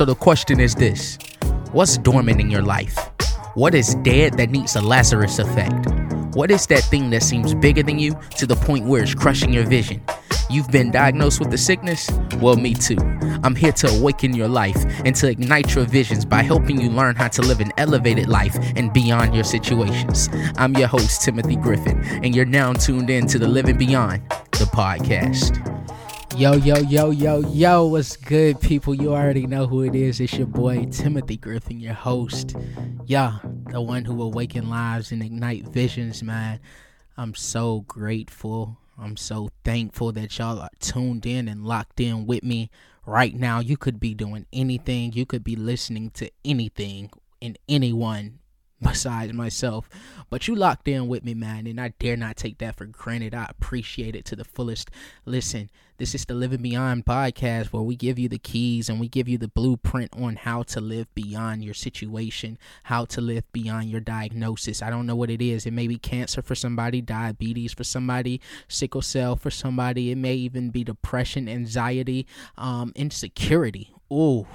So the question is this What's dormant in your life? What is dead that needs a Lazarus effect? What is that thing that seems bigger than you to the point where it's crushing your vision? You've been diagnosed with the sickness? Well, me too. I'm here to awaken your life and to ignite your visions by helping you learn how to live an elevated life and beyond your situations. I'm your host, Timothy Griffin, and you're now tuned in to the Living Beyond, the podcast. Yo, yo, yo, yo, yo, what's good, people? You already know who it is. It's your boy, Timothy Griffin, your host. Yeah, the one who awaken lives and ignite visions, man. I'm so grateful I'm so thankful that y'all are tuned in and locked in with me right now. You could be doing anything, you could be listening to anything and anyone besides myself. But you locked in with me, man, and I dare not take that for granted. I appreciate it to the fullest. Listen, this is the Living Beyond podcast where we give you the keys and we give you the blueprint on how to live beyond your situation, how to live beyond your diagnosis. I don't know what it is. It may be cancer for somebody, diabetes for somebody, sickle cell for somebody. It may even be depression, anxiety, um, insecurity. Oh,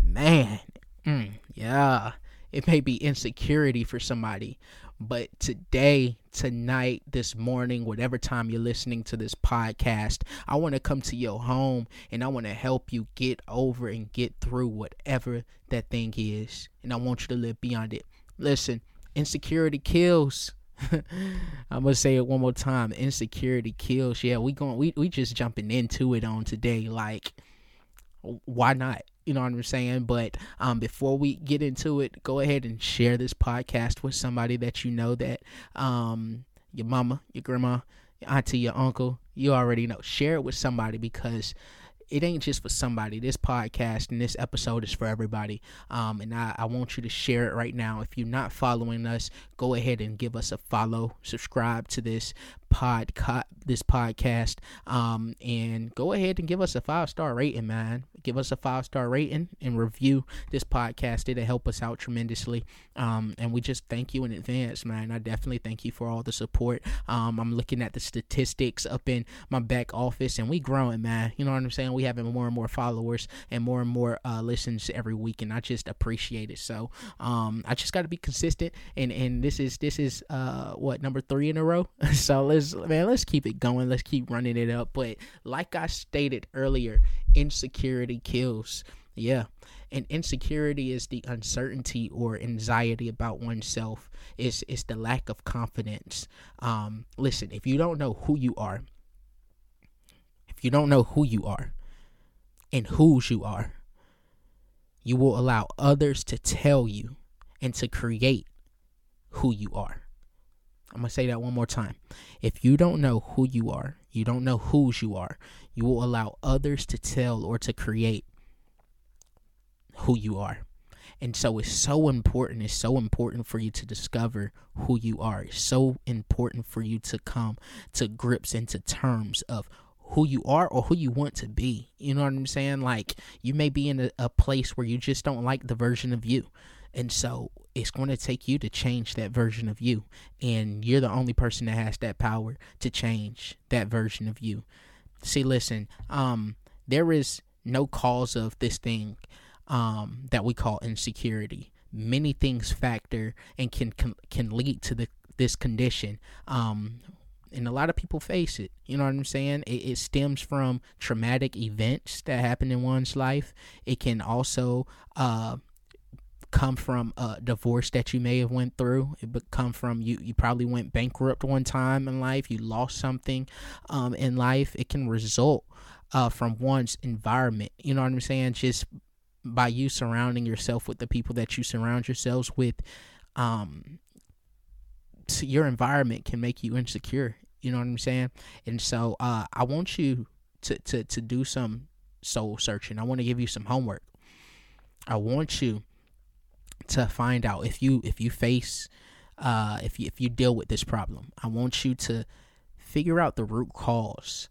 man. Mm, yeah it may be insecurity for somebody. But today, tonight, this morning, whatever time you're listening to this podcast, I want to come to your home and I want to help you get over and get through whatever that thing is. And I want you to live beyond it. Listen, insecurity kills. I'm gonna say it one more time. Insecurity kills. Yeah, we going we we just jumping into it on today. Like, why not? You know what I'm saying? But um, before we get into it, go ahead and share this podcast with somebody that you know that um, your mama, your grandma, your auntie, your uncle, you already know. Share it with somebody because it ain't just for somebody. This podcast and this episode is for everybody. Um, and I, I want you to share it right now. If you're not following us, go ahead and give us a follow. Subscribe to this pod this podcast um and go ahead and give us a five star rating man. Give us a five star rating and review this podcast. It'll help us out tremendously. Um and we just thank you in advance man. I definitely thank you for all the support. Um i'm looking at the statistics up in my back office and we growing man. You know what i'm saying? We having more and more followers and more and more uh listens every week and i just appreciate it. So um i just got to be consistent and and this is this is uh what number three in a row? So let's man, let's keep it going. Let's keep running it up. But like I stated earlier, insecurity kills. Yeah. And insecurity is the uncertainty or anxiety about oneself. It's it's the lack of confidence. Um, listen, if you don't know who you are, if you don't know who you are and whose you are, you will allow others to tell you and to create who you are. I'm going to say that one more time. If you don't know who you are, you don't know whose you are, you will allow others to tell or to create who you are. And so it's so important. It's so important for you to discover who you are. It's so important for you to come to grips and to terms of who you are or who you want to be. You know what I'm saying? Like you may be in a, a place where you just don't like the version of you. And so it's going to take you to change that version of you. And you're the only person that has that power to change that version of you. See, listen, um, there is no cause of this thing um, that we call insecurity. Many things factor and can can, can lead to the this condition. Um, and a lot of people face it. You know what I'm saying? It, it, stems from traumatic events that happen in one's life. It can also uh, come from a divorce that you may have went through. It could come from you. You probably went bankrupt one time in life. You lost something um, in life. It can result uh, from one's environment. You know what I'm saying? Just by you surrounding yourself with the people that you surround yourselves with, um, your environment can make you insecure. You know what I'm saying? And so uh, I want you to, to, to do some soul searching. I want to give you some homework. I want you to find out if you if you face uh, if you if you deal with this problem. I want you to figure out the root cause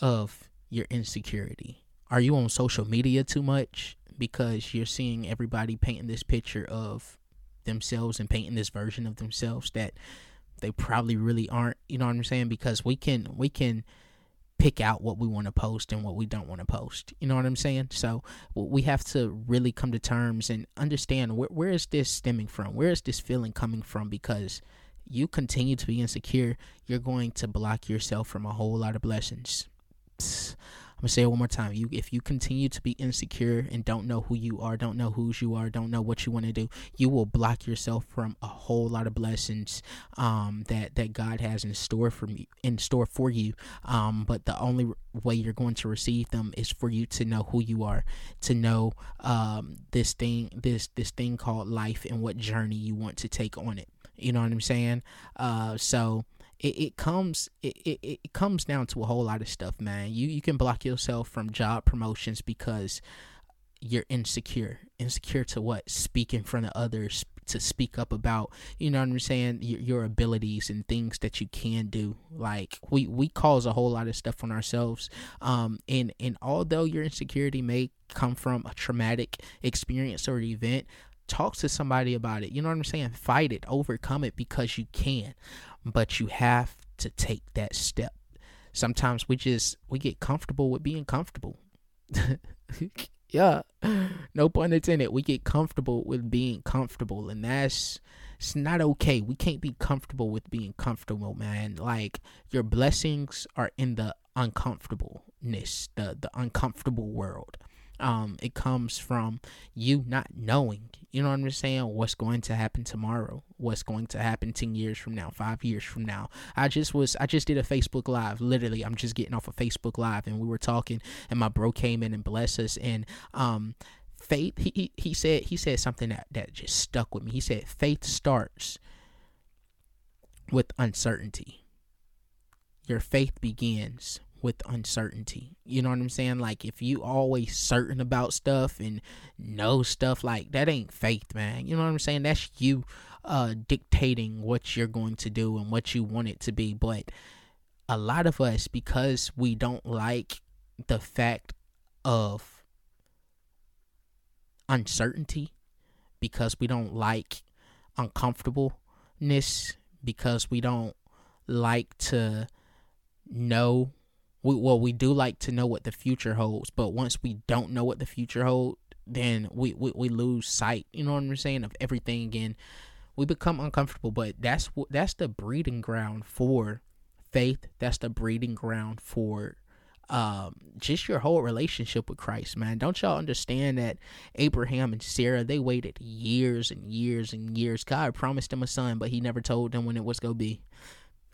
of your insecurity. Are you on social media too much because you're seeing everybody painting this picture of themselves and painting this version of themselves that they probably really aren't, you know what I'm saying? Because we can we can pick out what we want to post and what we don't want to post. You know what I'm saying? So we have to really come to terms and understand where, where is this stemming from? Where is this feeling coming from? Because you continue to be insecure, you're going to block yourself from a whole lot of blessings. I'm gonna say it one more time. You, if you continue to be insecure and don't know who you are, don't know whose you are, don't know what you want to do, you will block yourself from a whole lot of blessings um, that that God has in store for me, in store for you. Um, but the only way you're going to receive them is for you to know who you are, to know um, this thing, this this thing called life, and what journey you want to take on it. You know what I'm saying? Uh, so it, it comes it, it, it comes down to a whole lot of stuff, man. You you can block yourself from job promotions because you're insecure. Insecure to what? Speak in front of others, to speak up about, you know what I'm saying, your, your, abilities and things that you can do. Like we we cause a whole lot of stuff on ourselves. Um and and although your insecurity may come from a traumatic experience or event, talk to somebody about it. You know what I'm saying? Fight it, overcome it because you can but you have to take that step. Sometimes we just we get comfortable with being comfortable. yeah. No pun intended. We get comfortable with being comfortable and that's it's not okay. We can't be comfortable with being comfortable, man. Like your blessings are in the uncomfortableness, the the uncomfortable world. Um, it comes from you not knowing, you know what I'm saying, what's going to happen tomorrow, what's going to happen 10 years from now, five years from now. I just was, I just did a Facebook Live. Literally, I'm just getting off a of Facebook Live and we were talking, and my bro came in and blessed us. And, um, faith, he, he, he said, he said something that, that just stuck with me. He said, faith starts with uncertainty. Your faith begins with uncertainty. You know what I'm saying? Like if you always certain about stuff and know stuff like that ain't faith, man. You know what I'm saying? That's you uh dictating what you're going to do and what you want it to be. But a lot of us because we don't like the fact of uncertainty because we don't like uncomfortableness because we don't like to know we well we do like to know what the future holds, but once we don't know what the future holds, then we, we, we lose sight, you know what I'm saying, of everything again. We become uncomfortable, but that's that's the breeding ground for faith. That's the breeding ground for um, just your whole relationship with Christ, man. Don't y'all understand that Abraham and Sarah they waited years and years and years. God promised them a son, but He never told them when it was gonna be.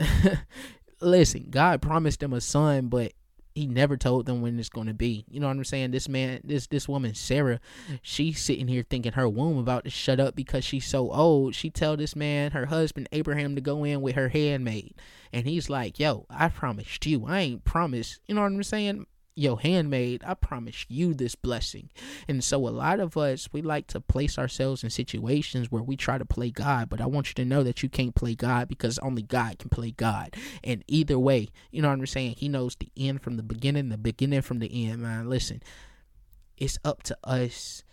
listen, God promised them a son, but he never told them when it's going to be. You know what I'm saying? This man, this this woman Sarah, she's sitting here thinking her womb about to shut up because she's so old. She tell this man, her husband Abraham, to go in with her handmaid, and he's like, "Yo, I promised you. I ain't promised." You know what I'm saying? Your handmaid, I promise you this blessing. And so a lot of us, we like to place ourselves in situations where we try to play God, but I want you to know that you can't play God because only God can play God. And either way, you know what I'm saying? He knows the end from the beginning, the beginning from the end, man. Listen, it's up to us.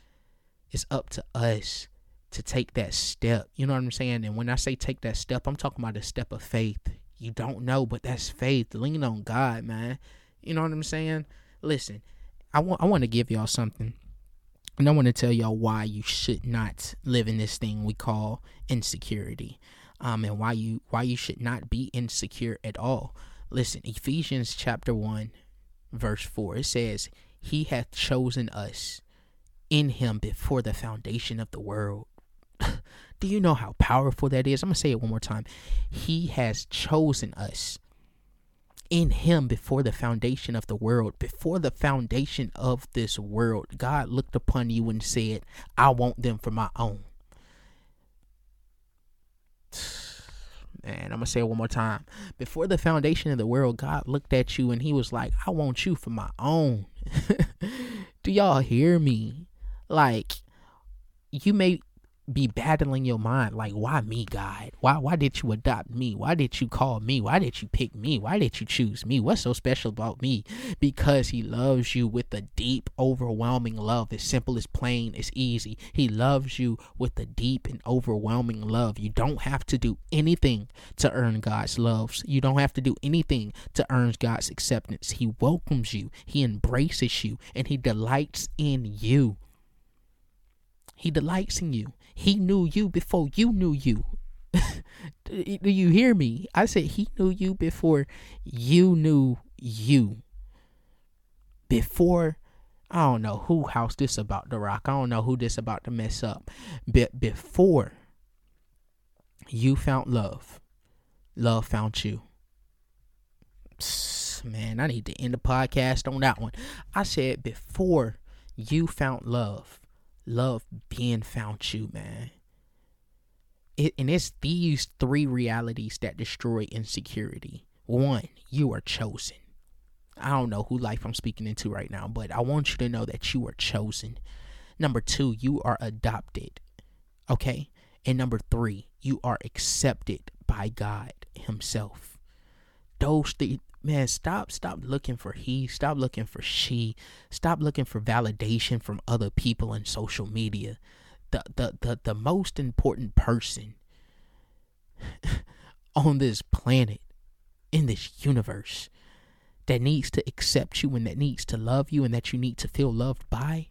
It's up to us to take that step. You know what I'm saying? And when I say take that step, I'm talking about a step of faith. You don't know, but that's faith. Lean on God, man. You know what I'm saying? Listen, I want I want to give y'all something. And I want to tell y'all why you should not live in this thing we call insecurity. Um and why you why you should not be insecure at all. Listen, Ephesians chapter 1 verse 4 it says, "He hath chosen us in him before the foundation of the world." Do you know how powerful that is? I'm going to say it one more time. He has chosen us in him before the foundation of the world, before the foundation of this world. God looked upon you and said, I want them for my own. And I'm going to say it one more time. Before the foundation of the world, God looked at you and he was like, I want you for my own. Do y'all hear me? Like, you may be battling your mind like why me god? Why why did you adopt me? Why did you call me? Why did you pick me? Why did you choose me? What's so special about me? Because he loves you with a deep overwhelming love. As simple as plain as easy. He loves you with a deep and overwhelming love. You don't have to do anything to earn god's love. You don't have to do anything to earn god's acceptance. He welcomes you. He embraces you. And he delights in you. He delights in you. He knew you before you knew you. Do you hear me? I said he knew you before you knew you. Before I don't know who house this about the rock. I don't know who this about to mess up. But before you found love, love found you. Man, I need to end the podcast on that one. I said before you found love, love being found you, man. It, and it's these three realities that destroy insecurity. One, you are chosen. I don't know who life I'm speaking into right now, but I want you to know that you are chosen. Number two, you are adopted. Okay? And number three, you are accepted by God Himself. Those th- man, stop, stop looking for he, stop looking for she, stop looking for validation from other people in social media. The the the, the most important person on this planet, in this universe, that needs to accept you and that needs to love you and that you need to feel loved by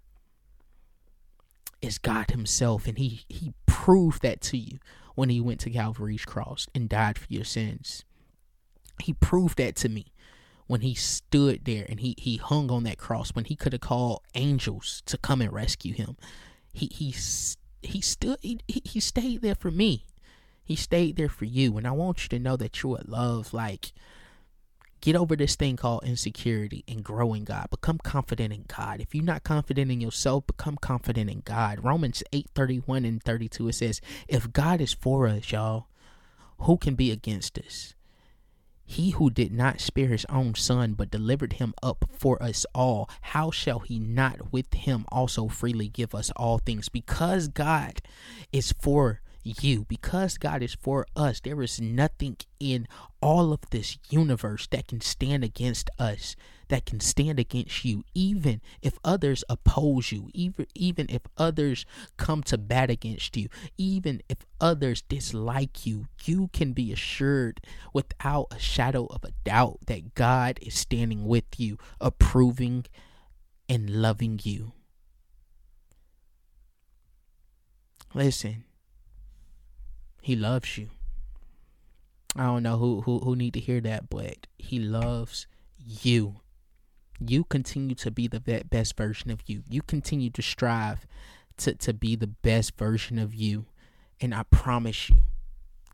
is God Himself. And He He proved that to you when He went to Calvary's cross and died for your sins. He proved that to me when he stood there and he, he hung on that cross when he could have called angels to come and rescue him. He he he stood he, he stayed there for me. He stayed there for you and I want you to know that you're love like get over this thing called insecurity and grow in God. Become confident in God. If you're not confident in yourself, become confident in God. Romans 8 31 and 32 it says, If God is for us, y'all, who can be against us? He who did not spare his own son, but delivered him up for us all, how shall he not with him also freely give us all things? Because God is for you, because God is for us, there is nothing in all of this universe that can stand against us, that can stand against you, even if others oppose you, even even if others come to bat against you, even if others dislike you, you can be assured without a shadow of a doubt that God is standing with you, approving and loving you. Listen, he loves you. I don't know who who who need to hear that, but he loves you. You continue to be the best version of you. You continue to strive to to be the best version of you, and I promise you,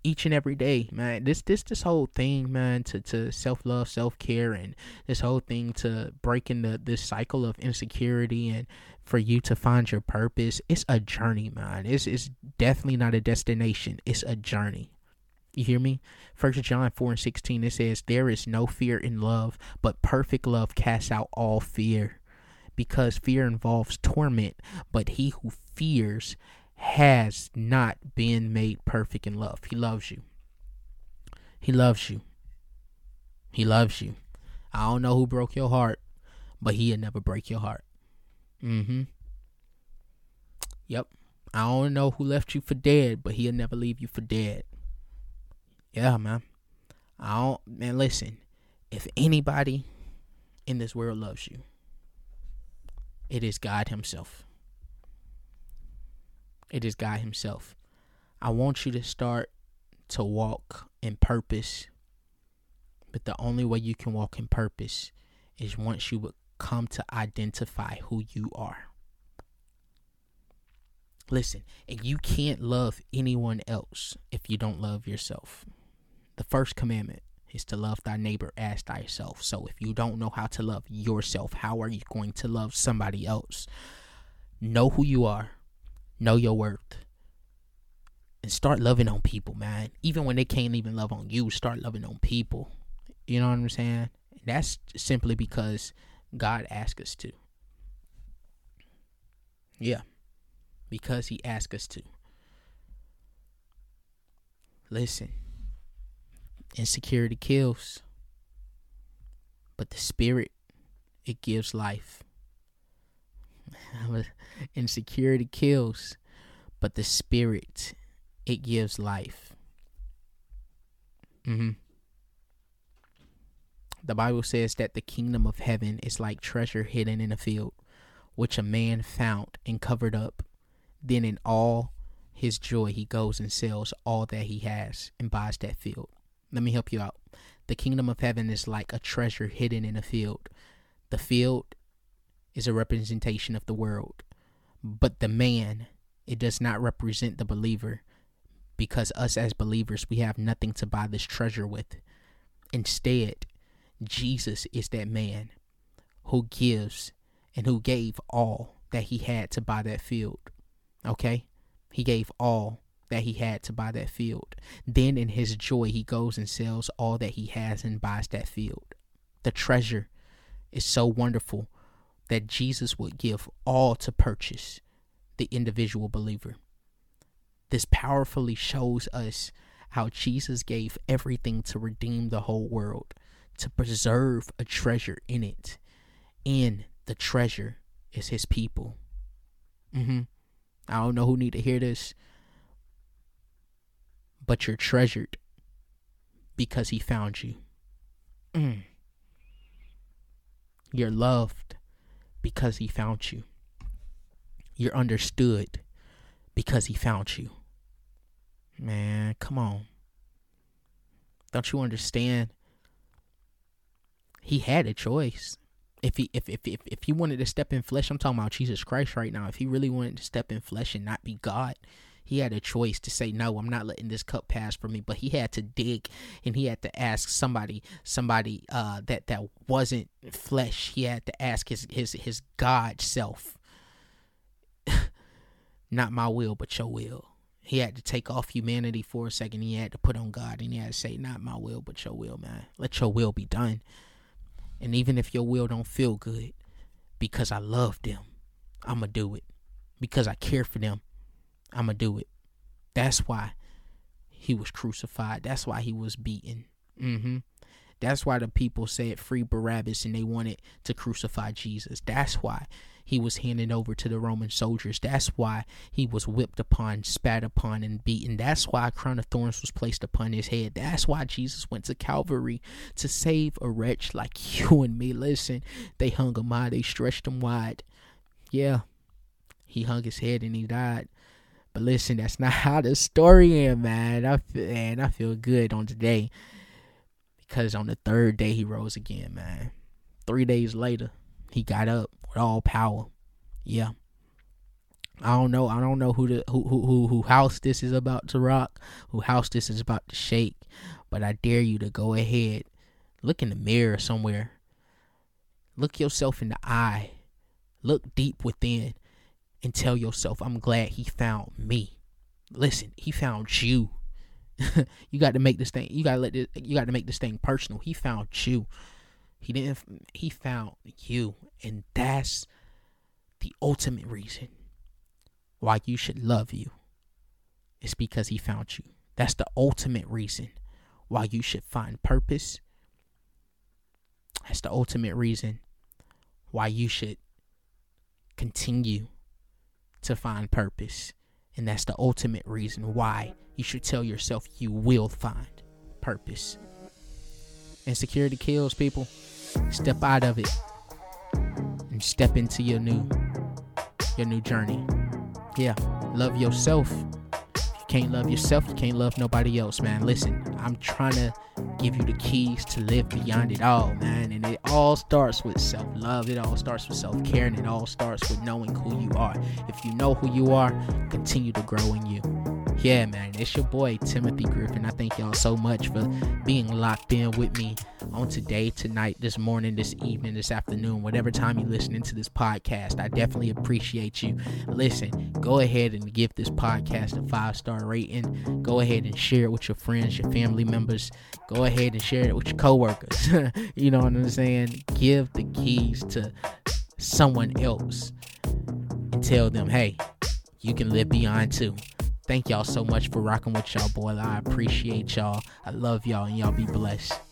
each and every day, man. This this this whole thing, man, to to self love, self care, and this whole thing to breaking the this cycle of insecurity and for you to find your purpose, it's a journey, man. It's it's definitely not a destination. It's a journey. You hear me? First John 4 and 16 it says, There is no fear in love, but perfect love casts out all fear. Because fear involves torment, but he who fears has not been made perfect in love. He loves you. He loves you. He loves you. I don't know who broke your heart, but he'll never break your heart. Mm-hmm. Yep. I don't know who left you for dead, but he'll never leave you for dead. Yeah, man. I don't man, listen. If anybody in this world loves you, it is God Himself. It is God Himself. I want you to start to walk in purpose. But the only way you can walk in purpose is once you would come to identify who you are. Listen, and you can't love anyone else if you don't love yourself. The first commandment is to love thy neighbor as thyself. So if you don't know how to love yourself, how are you going to love somebody else? Know who you are, know your worth, and start loving on people, man. Even when they can't even love on you, start loving on people. You know what I'm saying? That's simply because God asked us to. Yeah. Because he asked us to. Listen, insecurity kills, but the spirit, it gives life. insecurity kills, but the spirit, it gives life. Mm-hmm. The Bible says that the kingdom of heaven is like treasure hidden in a field, which a man found and covered up. Then, in all his joy, he goes and sells all that he has and buys that field. Let me help you out. The kingdom of heaven is like a treasure hidden in a field. The field is a representation of the world, but the man, it does not represent the believer because us as believers, we have nothing to buy this treasure with. Instead, Jesus is that man who gives and who gave all that he had to buy that field. Okay? He gave all that he had to buy that field. Then, in his joy, he goes and sells all that he has and buys that field. The treasure is so wonderful that Jesus would give all to purchase the individual believer. This powerfully shows us how Jesus gave everything to redeem the whole world to preserve a treasure in it. And the treasure is his people. Mm-hmm. I don't know who need to hear this, but you're treasured because he found you. Mm. You're loved because he found you. You're understood because he found you. Man, come on. Don't you understand he had a choice. If he if, if if if he wanted to step in flesh, I'm talking about Jesus Christ right now. If he really wanted to step in flesh and not be God, he had a choice to say no i'm not letting this cup pass for me but he had to dig and he had to ask somebody somebody uh that that wasn't flesh. He had to ask his his his god self not my will but your will. He had to take off humanity for a second. He had to put on god and he had to say not my will but your will man. Let your will be done. And even if your will don't feel good, because I love them, I'ma do it. Because I care for them, I'ma do it. That's why he was crucified. That's why he was beaten. Mm-hmm. That's why the people said free Barabbas and they wanted to crucify Jesus. That's why he was handed over to the Roman soldiers. That's why he was whipped upon, spat upon, and beaten. That's why a crown of thorns was placed upon his head. That's why Jesus went to Calvary to save a wretch like you and me. Listen, they hung him high, they stretched him wide. Yeah, he hung his head and he died. But listen, that's not how the story ends, man. I feel, man, I feel good on today because on the third day he rose again, man. Three days later, he got up with all power. Yeah. I don't know. I don't know who the who who who, who house this is about to rock, who house this is about to shake, but I dare you to go ahead, look in the mirror somewhere, look yourself in the eye, look deep within, and tell yourself, "I'm glad he found me." Listen, he found you. you got to make this thing. You got to let this. You got to make this thing personal. He found you. He didn't he found you and that's the ultimate reason why you should love you. It's because he found you. That's the ultimate reason why you should find purpose. That's the ultimate reason why you should continue to find purpose. And that's the ultimate reason why you should tell yourself you will find purpose. Insecurity kills people. Step out of it and step into your new your new journey. Yeah, love yourself. Can't love yourself, you can't love nobody else, man. Listen, I'm trying to give you the keys to live beyond it all, man. And it all starts with self love. It all starts with self care, and it all starts with knowing who you are. If you know who you are, continue to grow in you yeah, man, it's your boy Timothy Griffin. I thank y'all so much for being locked in with me on today, tonight, this morning, this evening, this afternoon, whatever time you're listening to this podcast. I definitely appreciate you. Listen, go ahead and give this podcast a five star rating. Go ahead and share it with your friends, your family members. Go ahead and share it with your coworkers. you know what I'm saying? Give the keys to someone else and tell them, hey, you can live beyond too. Thank y'all so much for rocking with y'all, boy. I appreciate y'all. I love y'all, and y'all be blessed.